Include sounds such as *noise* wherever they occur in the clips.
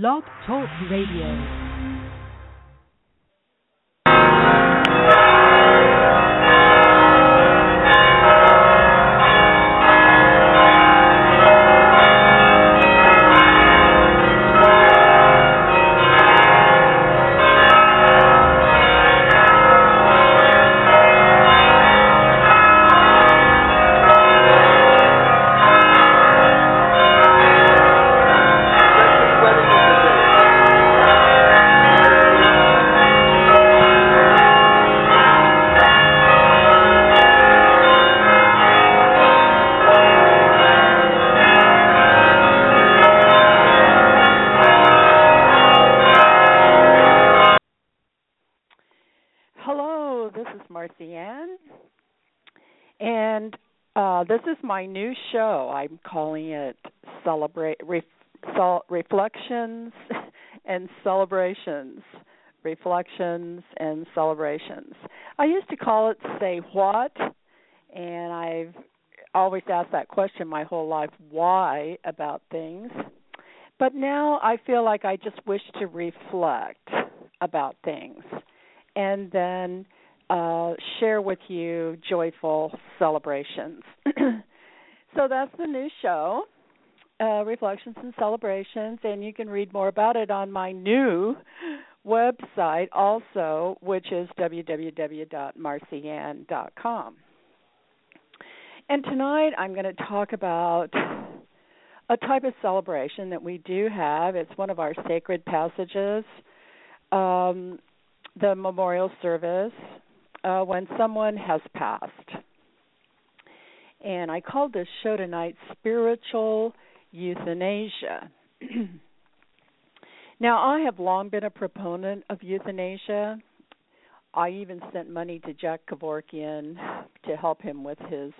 Blog Talk Radio. And uh, this is my new show. I'm calling it Celebrate Ref, Reflections *laughs* and Celebrations. Reflections and Celebrations. I used to call it Say What, and I've always asked that question my whole life why about things. But now I feel like I just wish to reflect about things and then uh, share with you joyful celebrations. *clears throat* so that's the new show, uh, Reflections and Celebrations, and you can read more about it on my new website also, which is www.marcyann.com. And tonight I'm going to talk about a type of celebration that we do have. It's one of our sacred passages. Um, the memorial service uh, when someone has passed. And I called this show tonight Spiritual Euthanasia. *clears throat* now, I have long been a proponent of euthanasia. I even sent money to Jack Kevorkian to help him with his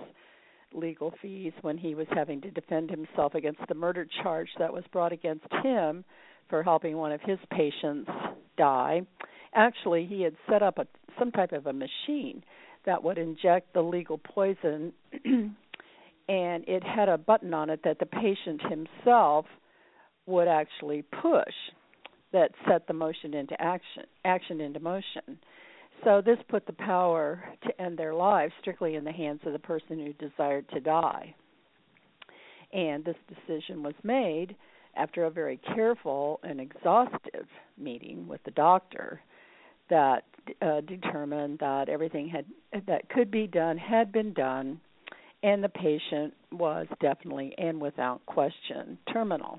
legal fees when he was having to defend himself against the murder charge that was brought against him for helping one of his patients die actually he had set up a some type of a machine that would inject the legal poison *clears throat* and it had a button on it that the patient himself would actually push that set the motion into action action into motion. So this put the power to end their lives strictly in the hands of the person who desired to die. And this decision was made after a very careful and exhaustive meeting with the doctor that uh, determined that everything had that could be done had been done, and the patient was definitely and without question terminal.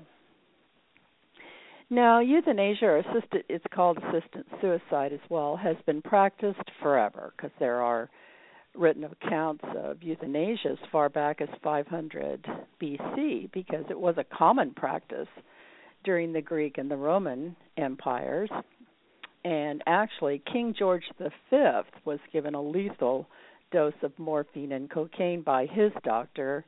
Now, euthanasia or assisted it's called assisted suicide as well has been practiced forever because there are written accounts of euthanasia as far back as 500 BC because it was a common practice during the Greek and the Roman empires and actually King George V was given a lethal dose of morphine and cocaine by his doctor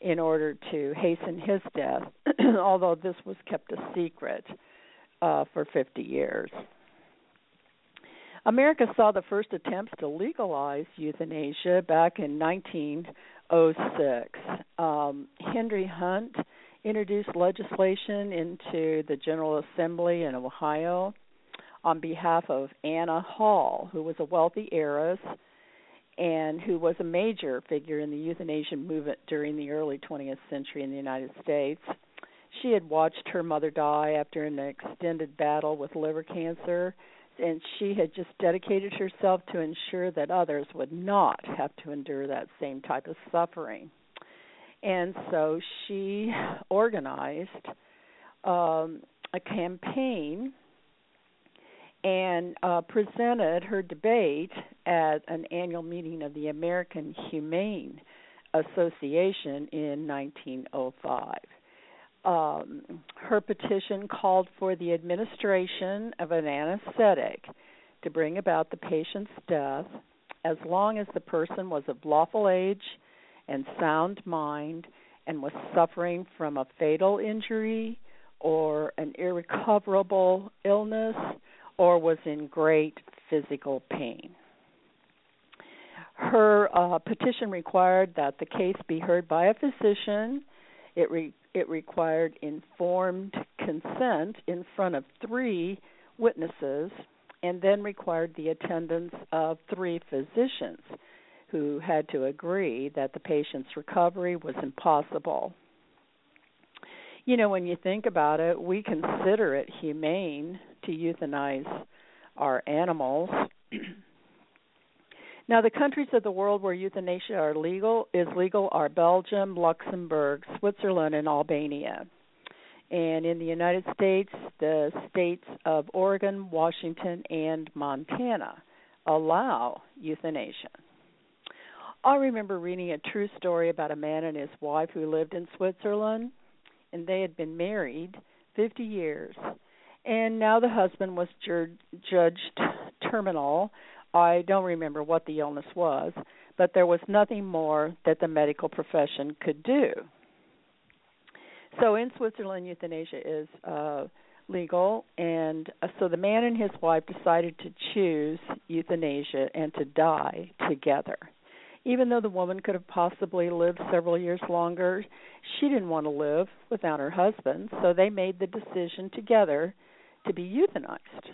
in order to hasten his death, *clears throat* although this was kept a secret uh, for 50 years. America saw the first attempts to legalize euthanasia back in 1906. Um, Henry Hunt introduced legislation into the General Assembly in Ohio on behalf of Anna Hall, who was a wealthy heiress and who was a major figure in the euthanasia movement during the early 20th century in the United States. She had watched her mother die after an extended battle with liver cancer, and she had just dedicated herself to ensure that others would not have to endure that same type of suffering. And so she organized um, a campaign and uh, presented her debate at an annual meeting of the American Humane Association in 1905. Um, her petition called for the administration of an anesthetic to bring about the patient's death as long as the person was of lawful age and sound mind and was suffering from a fatal injury or an irrecoverable illness or was in great physical pain. Her uh, petition required that the case be heard by a physician. It re- it required informed consent in front of three witnesses and then required the attendance of three physicians who had to agree that the patient's recovery was impossible. You know, when you think about it, we consider it humane to euthanize our animals. *clears throat* now, the countries of the world where euthanasia are legal is legal are Belgium, Luxembourg, Switzerland, and Albania. And in the United States, the states of Oregon, Washington, and Montana allow euthanasia. I remember reading a true story about a man and his wife who lived in Switzerland, and they had been married 50 years. And now the husband was jur- judged terminal. I don't remember what the illness was, but there was nothing more that the medical profession could do. So in Switzerland, euthanasia is uh, legal, and uh, so the man and his wife decided to choose euthanasia and to die together even though the woman could have possibly lived several years longer, she didn't want to live without her husband, so they made the decision together to be euthanized.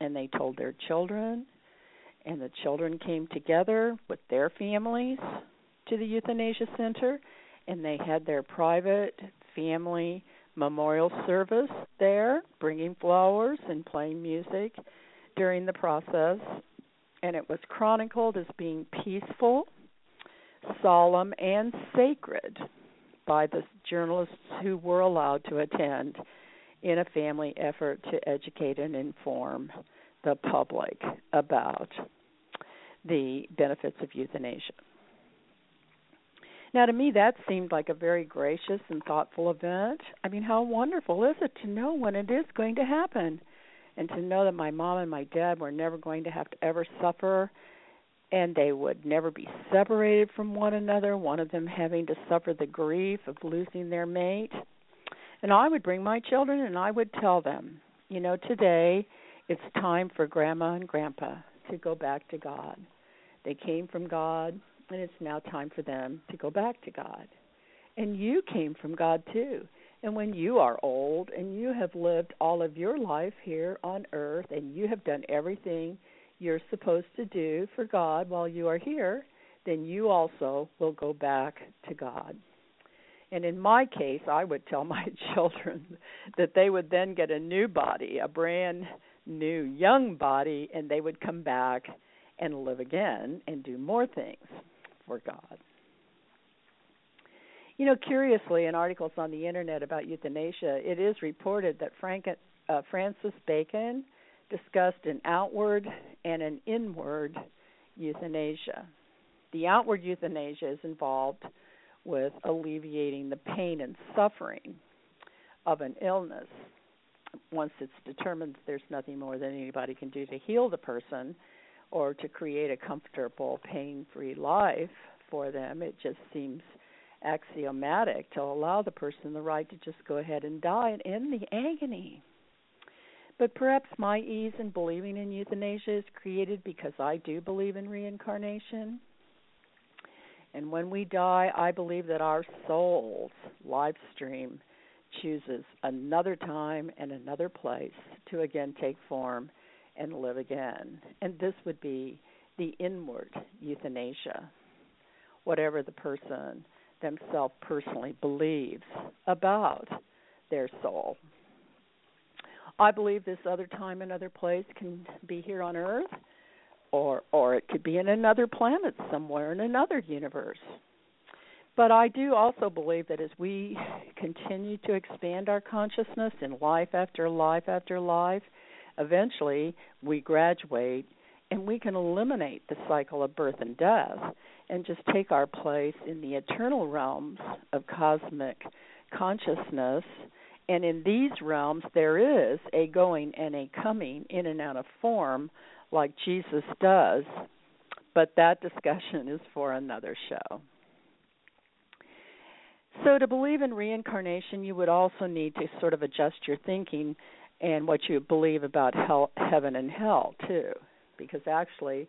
And they told their children, and the children came together with their families to the euthanasia center, and they had their private family memorial service there, bringing flowers and playing music during the process. And it was chronicled as being peaceful solemn, and sacred by the journalists who were allowed to attend in a family effort to educate and inform the public about the benefits of euthanasia. Now, to me, that seemed like a very gracious and thoughtful event. I mean, how wonderful is it to know when it is going to happen and to know that my mom and my dad were never going to have to ever suffer and they would never be separated from one another, one of them having to suffer the grief of losing their mate. And I would bring my children and I would tell them, you know, today it's time for grandma and grandpa to go back to God. They came from God, and it's now time for them to go back to God. And you came from God too. And when you are old and you have lived all of your life here on earth and you have done everything you're supposed to do for God while you are here, then you also will go back to God. And in my case, I would tell *laughs* my children that they would then get a new body, a brand new young body, and they would come back and live again and do more things for God. You know, curiously, in articles on the internet about euthanasia, it is reported that Frank, uh, Francis Bacon discussed an outward and an inward euthanasia. The outward euthanasia is involved with alleviating the pain and suffering of an illness. Once it's determined there's nothing more that anybody can do to heal the person or to create a comfortable, pain free life for them, it just seems axiomatic to allow the person the right to just go ahead and die and end the agony. But perhaps my ease in believing in euthanasia is created because I do believe in reincarnation. And when we die, I believe that our soul's life stream chooses another time and another place to again take form and live again. And this would be the inward euthanasia, whatever the person themselves personally believes about their soul. I believe this other time, another place can be here on Earth, or or it could be in another planet somewhere in another universe. But I do also believe that as we continue to expand our consciousness in life after life after life, eventually we graduate and we can eliminate the cycle of birth and death and just take our place in the eternal realms of cosmic consciousness and in these realms, there is a going and a coming in and out of form like Jesus does. But that discussion is for another show. So, to believe in reincarnation, you would also need to sort of adjust your thinking and what you believe about hell, heaven and hell, too. Because actually,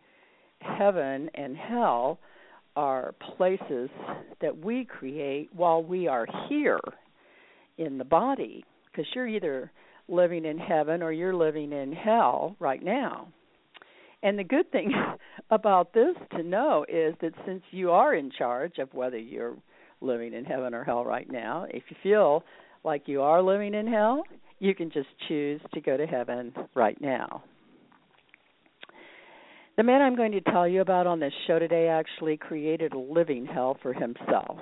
heaven and hell are places that we create while we are here in the body because you're either living in heaven or you're living in hell right now. And the good thing *laughs* about this to know is that since you are in charge of whether you're living in heaven or hell right now, if you feel like you are living in hell, you can just choose to go to heaven right now. The man I'm going to tell you about on this show today actually created a living hell for himself.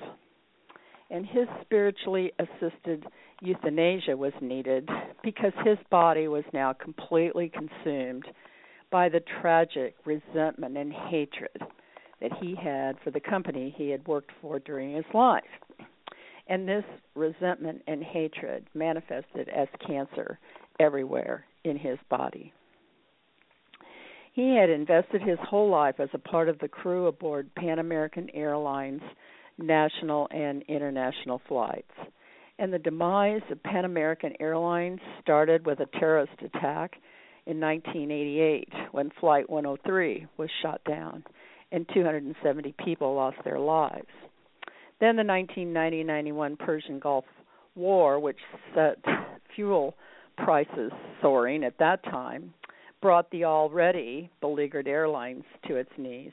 And his spiritually assisted euthanasia was needed because his body was now completely consumed by the tragic resentment and hatred that he had for the company he had worked for during his life. And this resentment and hatred manifested as cancer everywhere in his body. He had invested his whole life as a part of the crew aboard Pan American Airlines national and international flights. And the demise of Pan American Airlines started with a terrorist attack in 1988 when Flight 103 was shot down and 270 people lost their lives. Then the 1990-91 Persian Gulf War, which set fuel prices soaring at that time, brought the already beleaguered airlines to its knees.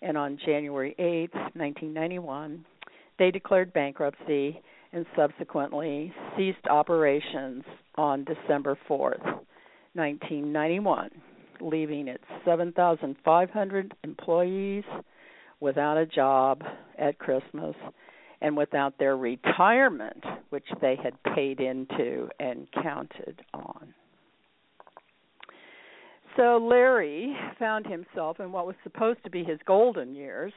And on January 8, 1991, they declared bankruptcy and subsequently ceased operations on December 4th, 1991, leaving its 7,500 employees without a job at Christmas and without their retirement, which they had paid into and counted on. So Larry found himself in what was supposed to be his golden years,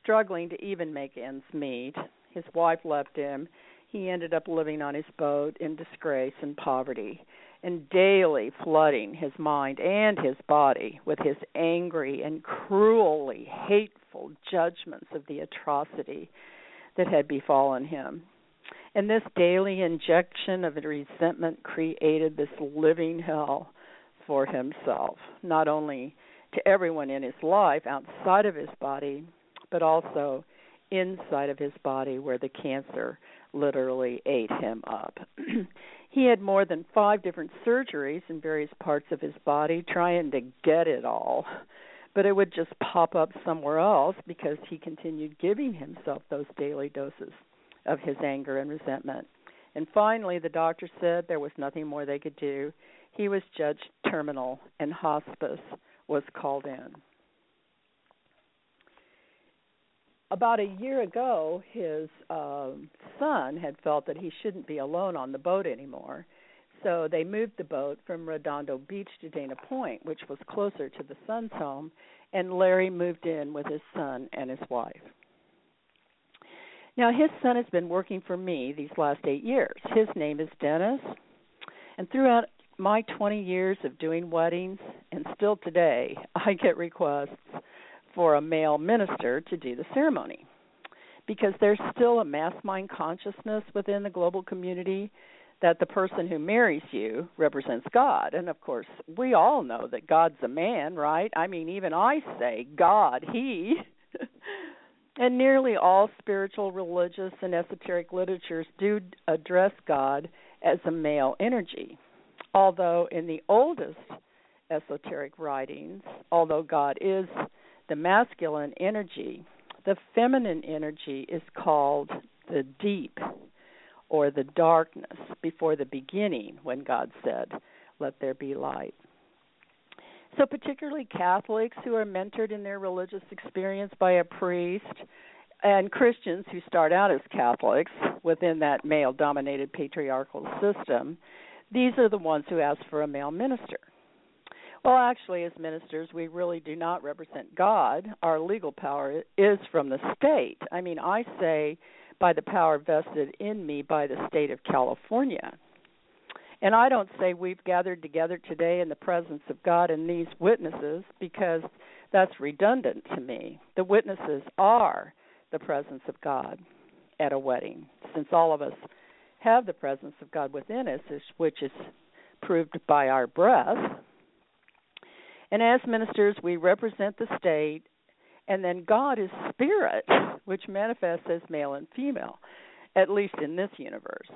struggling to even make ends meet. His wife left him. He ended up living on his boat in disgrace and poverty and daily flooding his mind and his body with his angry and cruelly hateful judgments of the atrocity that had befallen him. And this daily injection of resentment created this living hell for himself, not only to everyone in his life outside of his body, but also inside of his body where the cancer literally ate him up. *clears throat* he had more than five different surgeries in various parts of his body trying to get it all but it would just pop up somewhere else because he continued giving himself those daily doses of his anger and resentment. And finally, the doctor said there was nothing more they could do. He was judged terminal, and hospice was called in. About a year ago, his uh, son had felt that he shouldn't be alone on the boat anymore, so they moved the boat from Redondo Beach to Dana Point, which was closer to the son's home, and Larry moved in with his son and his wife. Now, his son has been working for me these last eight years. His name is Dennis, and throughout my 20 years of doing weddings, and still today, *laughs* I get requests for a male minister to do the ceremony because there's still a mass mind consciousness within the global community that the person who marries you represents God. And of course, we all know that God's a man, right? I mean, even I say God, he. *laughs* and nearly all spiritual, religious, and esoteric literatures do address God as a male energy. Although in the oldest esoteric writings, although God is the masculine energy, the feminine energy is called the deep or the darkness before the beginning when God said, Let there be light. So, particularly Catholics who are mentored in their religious experience by a priest, and Christians who start out as Catholics within that male dominated patriarchal system, these are the ones who ask for a male minister. Well, actually, as ministers, we really do not represent God. Our legal power is from the state. I mean, I say by the power vested in me by the state of California. And I don't say we've gathered together today in the presence of God and these witnesses because that's redundant to me. The witnesses are the presence of God at a wedding, since all of us have the presence of God within us, which is proved by our breath. And as ministers, we represent the state and then God is spirit, which manifests as male and female, at least in this universe.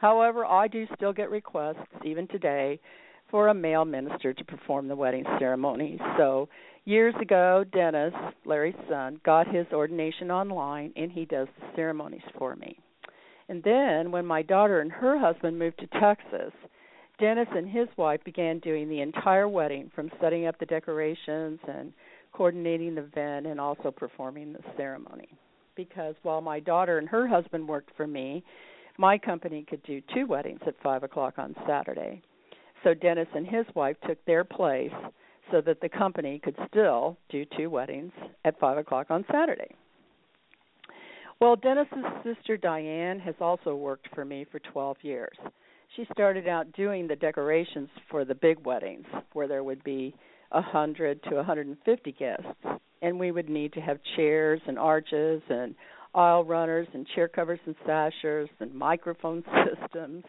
However, I do still get requests, even today, for a male minister to perform the wedding ceremony. So, years ago, Dennis, Larry's son, got his ordination online and he does the ceremonies for me. And then, when my daughter and her husband moved to Texas, Dennis and his wife began doing the entire wedding from setting up the decorations and coordinating the event and also performing the ceremony. Because while my daughter and her husband worked for me, my company could do two weddings at five o'clock on Saturday. So Dennis and his wife took their place so that the company could still do two weddings at five o'clock on Saturday. Well, Dennis's sister Diane has also worked for me for 12 years. She started out doing the decorations for the big weddings, where there would be a 100 to a 150 guests, and we would need to have chairs and arches and aisle runners and chair covers and sashers and microphone *laughs* systems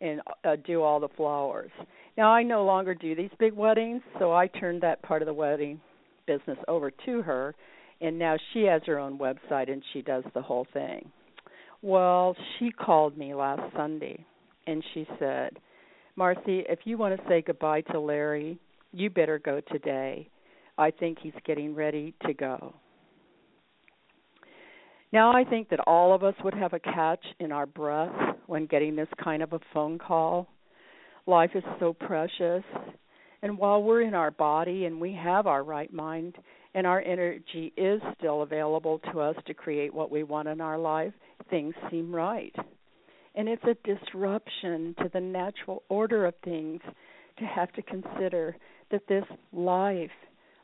and uh, do all the flowers. Now I no longer do these big weddings, so I turned that part of the wedding business over to her and now she has her own website and she does the whole thing. Well, she called me last Sunday and she said, "Marcy, if you want to say goodbye to Larry, you better go today. I think he's getting ready to go." Now, I think that all of us would have a catch in our breath when getting this kind of a phone call. Life is so precious. And while we're in our body and we have our right mind and our energy is still available to us to create what we want in our life, things seem right. And it's a disruption to the natural order of things to have to consider that this life,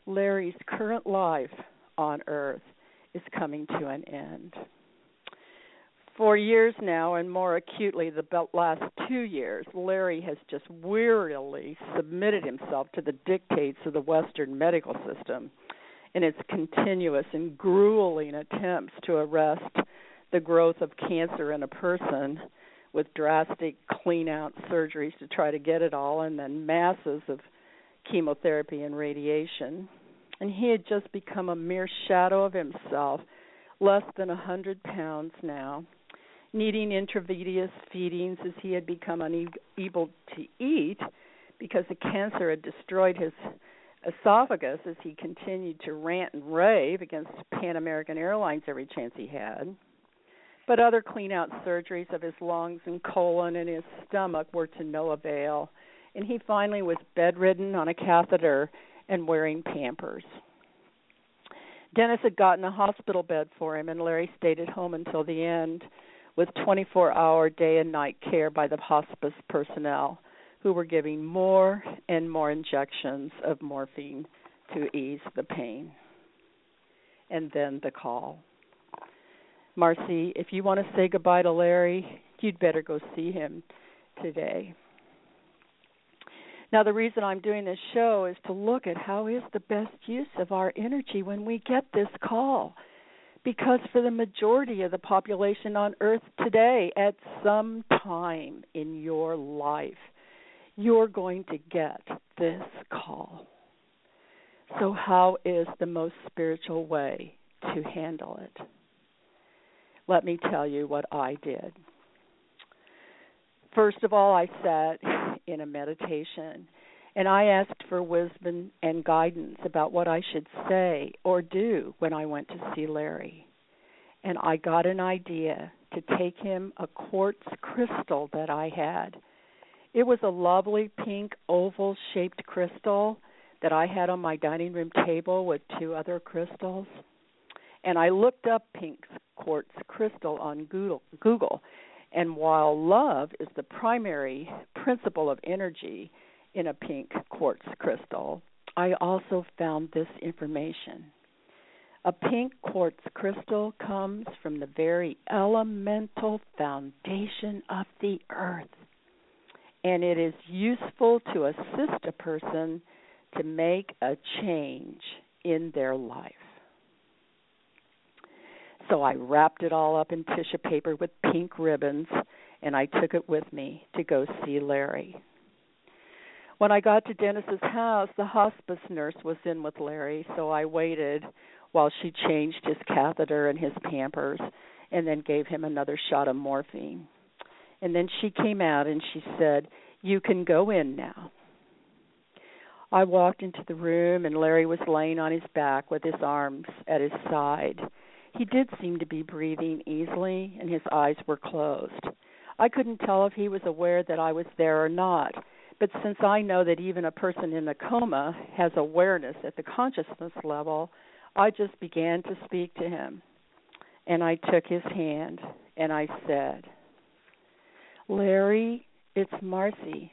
Larry's current life on earth, is coming to an end. For years now, and more acutely the last two years, Larry has just wearily submitted himself to the dictates of the Western medical system in its continuous and grueling attempts to arrest the growth of cancer in a person with drastic clean out surgeries to try to get it all, and then masses of chemotherapy and radiation and he had just become a mere shadow of himself, less than a hundred pounds now, needing intravenous feedings as he had become unable to eat because the cancer had destroyed his esophagus as he continued to rant and rave against Pan American Airlines every chance he had. But other clean out surgeries of his lungs and colon and his stomach were to no avail, and he finally was bedridden on a catheter and wearing Pampers. Dennis had gotten a hospital bed for him, and Larry stayed at home until the end with 24 hour day and night care by the hospice personnel who were giving more and more injections of morphine to ease the pain. And then the call. Marcy, if you want to say goodbye to Larry, you'd better go see him today. Now, the reason I'm doing this show is to look at how is the best use of our energy when we get this call. Because for the majority of the population on earth today, at some time in your life, you're going to get this call. So, how is the most spiritual way to handle it? Let me tell you what I did. First of all, I sat in a meditation and I asked for wisdom and guidance about what I should say or do when I went to see Larry. And I got an idea to take him a quartz crystal that I had. It was a lovely pink oval shaped crystal that I had on my dining room table with two other crystals. And I looked up pink quartz crystal on Google, Google and while love is the primary principle of energy in a pink quartz crystal, I also found this information. A pink quartz crystal comes from the very elemental foundation of the earth, and it is useful to assist a person to make a change in their life. So I wrapped it all up in tissue paper with pink ribbons and I took it with me to go see Larry. When I got to Dennis's house, the hospice nurse was in with Larry, so I waited while she changed his catheter and his pampers and then gave him another shot of morphine. And then she came out and she said, You can go in now. I walked into the room and Larry was laying on his back with his arms at his side. He did seem to be breathing easily and his eyes were closed. I couldn't tell if he was aware that I was there or not, but since I know that even a person in a coma has awareness at the consciousness level, I just began to speak to him. And I took his hand and I said, Larry, it's Marcy.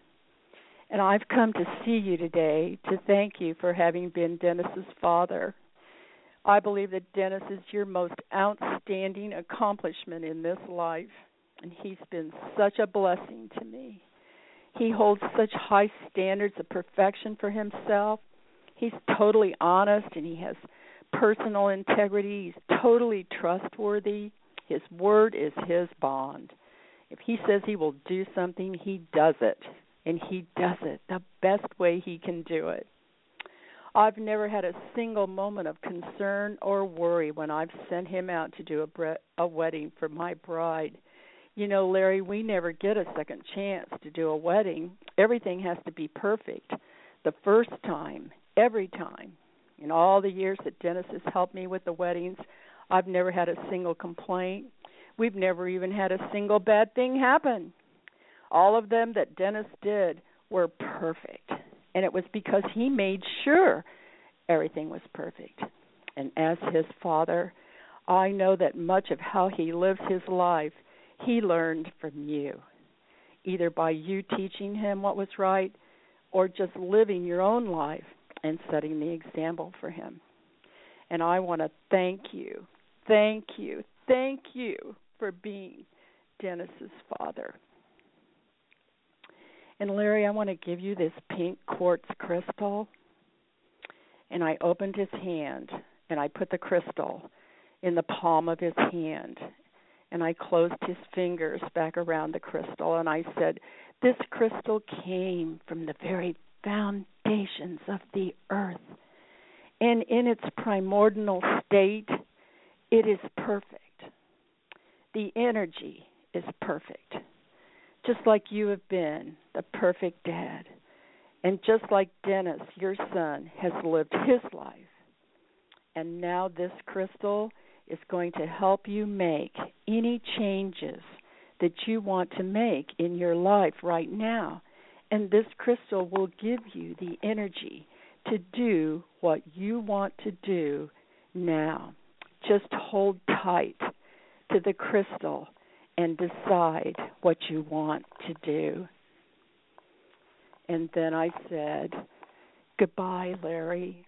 And I've come to see you today to thank you for having been Dennis's father. I believe that Dennis is your most outstanding accomplishment in this life, and he's been such a blessing to me. He holds such high standards of perfection for himself. He's totally honest and he has personal integrity. He's totally trustworthy. His word is his bond. If he says he will do something, he does it. And he does it the best way he can do it. I've never had a single moment of concern or worry when I've sent him out to do a, bre- a wedding for my bride. You know, Larry, we never get a second chance to do a wedding. Everything has to be perfect the first time, every time. In all the years that Dennis has helped me with the weddings, I've never had a single complaint. We've never even had a single bad thing happen. All of them that Dennis did were perfect. And it was because he made sure everything was perfect. And as his father, I know that much of how he lives his life he learned from you, either by you teaching him what was right or just living your own life and setting the example for him. And I want to thank you, thank you, thank you for being Dennis's father. And Larry, I want to give you this pink quartz crystal. And I opened his hand and I put the crystal in the palm of his hand. And I closed his fingers back around the crystal and I said, This crystal came from the very foundations of the earth. And in its primordial state, it is perfect. The energy is perfect just like you have been the perfect dad. And just like Dennis, your son, has lived his life. And now this crystal is going to help you make any changes that you want to make in your life right now. And this crystal will give you the energy to do what you want to do now. Just hold tight to the crystal and decide what you want to do. And then I said, Goodbye, Larry.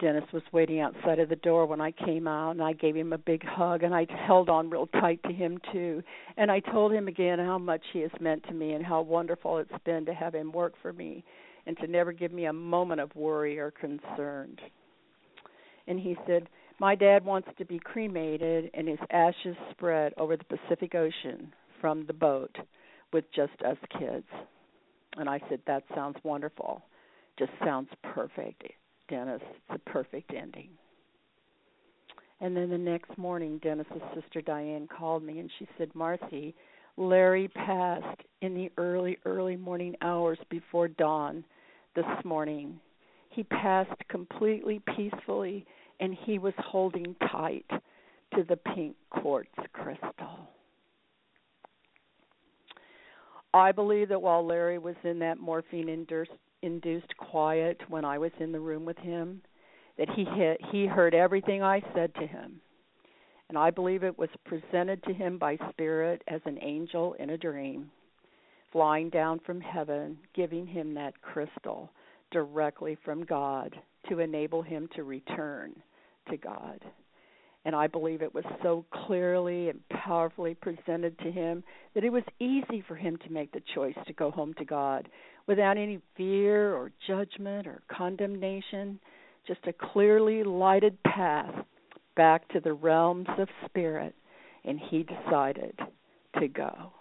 Dennis was waiting outside of the door when I came out, and I gave him a big hug, and I held on real tight to him too. And I told him again how much he has meant to me and how wonderful it's been to have him work for me and to never give me a moment of worry or concern. And he said, my dad wants to be cremated and his ashes spread over the Pacific Ocean from the boat with just us kids. And I said, That sounds wonderful. Just sounds perfect, Dennis. It's a perfect ending. And then the next morning, Dennis's sister Diane called me and she said, Marcy, Larry passed in the early, early morning hours before dawn this morning. He passed completely peacefully and he was holding tight to the pink quartz crystal. I believe that while Larry was in that morphine induced quiet when I was in the room with him, that he hit, he heard everything I said to him. And I believe it was presented to him by spirit as an angel in a dream, flying down from heaven, giving him that crystal directly from God to enable him to return to God. And I believe it was so clearly and powerfully presented to him that it was easy for him to make the choice to go home to God without any fear or judgment or condemnation, just a clearly lighted path back to the realms of spirit. And he decided to go.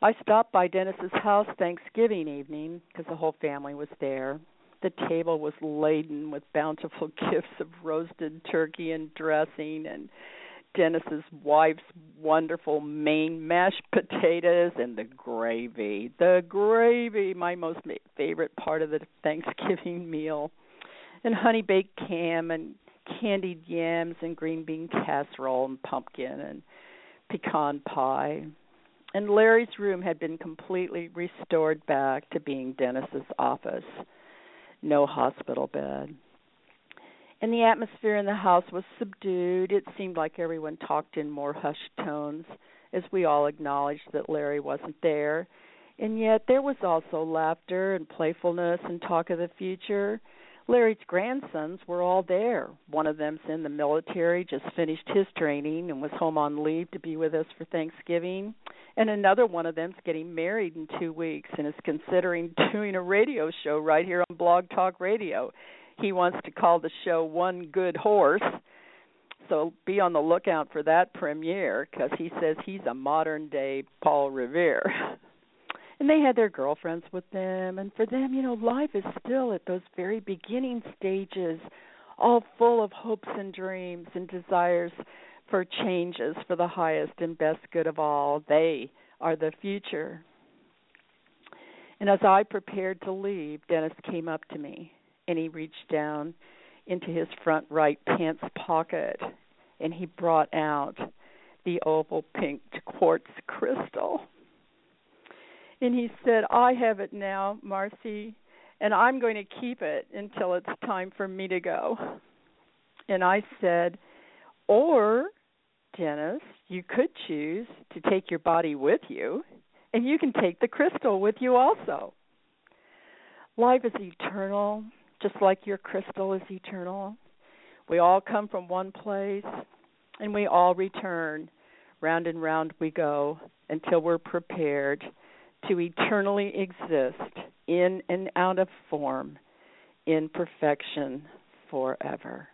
I stopped by Dennis's house Thanksgiving evening because the whole family was there. The table was laden with bountiful *laughs* gifts of roasted turkey and dressing and Dennis's wife's wonderful Maine mashed potatoes and the gravy. The gravy, my most favorite part of the Thanksgiving *laughs* meal. And honey baked ham and candied yams and green bean casserole and pumpkin and pecan pie. And Larry's room had been completely restored back to being Dennis's office. No hospital bed and the atmosphere in the house was subdued. It seemed like everyone talked in more hushed tones as we all acknowledged that Larry wasn't there. And yet there was also laughter and playfulness and talk of the future. Larry's grandsons were all there. One of them's in the military, just finished his training and was home on leave to be with us for Thanksgiving. And another one of them's getting married in 2 weeks and is considering *laughs* doing a radio show right here on Blog Talk Radio he wants to call the show One Good Horse. So be on the lookout for that premiere because he says he's a modern day Paul Revere. *laughs* and they had their girlfriends with them, and for them, you know, life is still at those very beginning stages, all full of hopes and dreams and desires for changes for the highest and best good of all. They are the future. And as I prepared to leave, Dennis came up to me and he reached down into his front right pants pocket and he brought out the oval pink quartz crystal. And he said, I have it now, Marcy, and I'm going to keep it until it's time for me to go. And I said, Or, Dennis, you could choose to take your body with you, and you can take the crystal with you also. Life is eternal, just like your crystal is eternal. We all come from one place and we all return. Round and round we go until we're prepared to eternally exist in and out of form in perfection forever.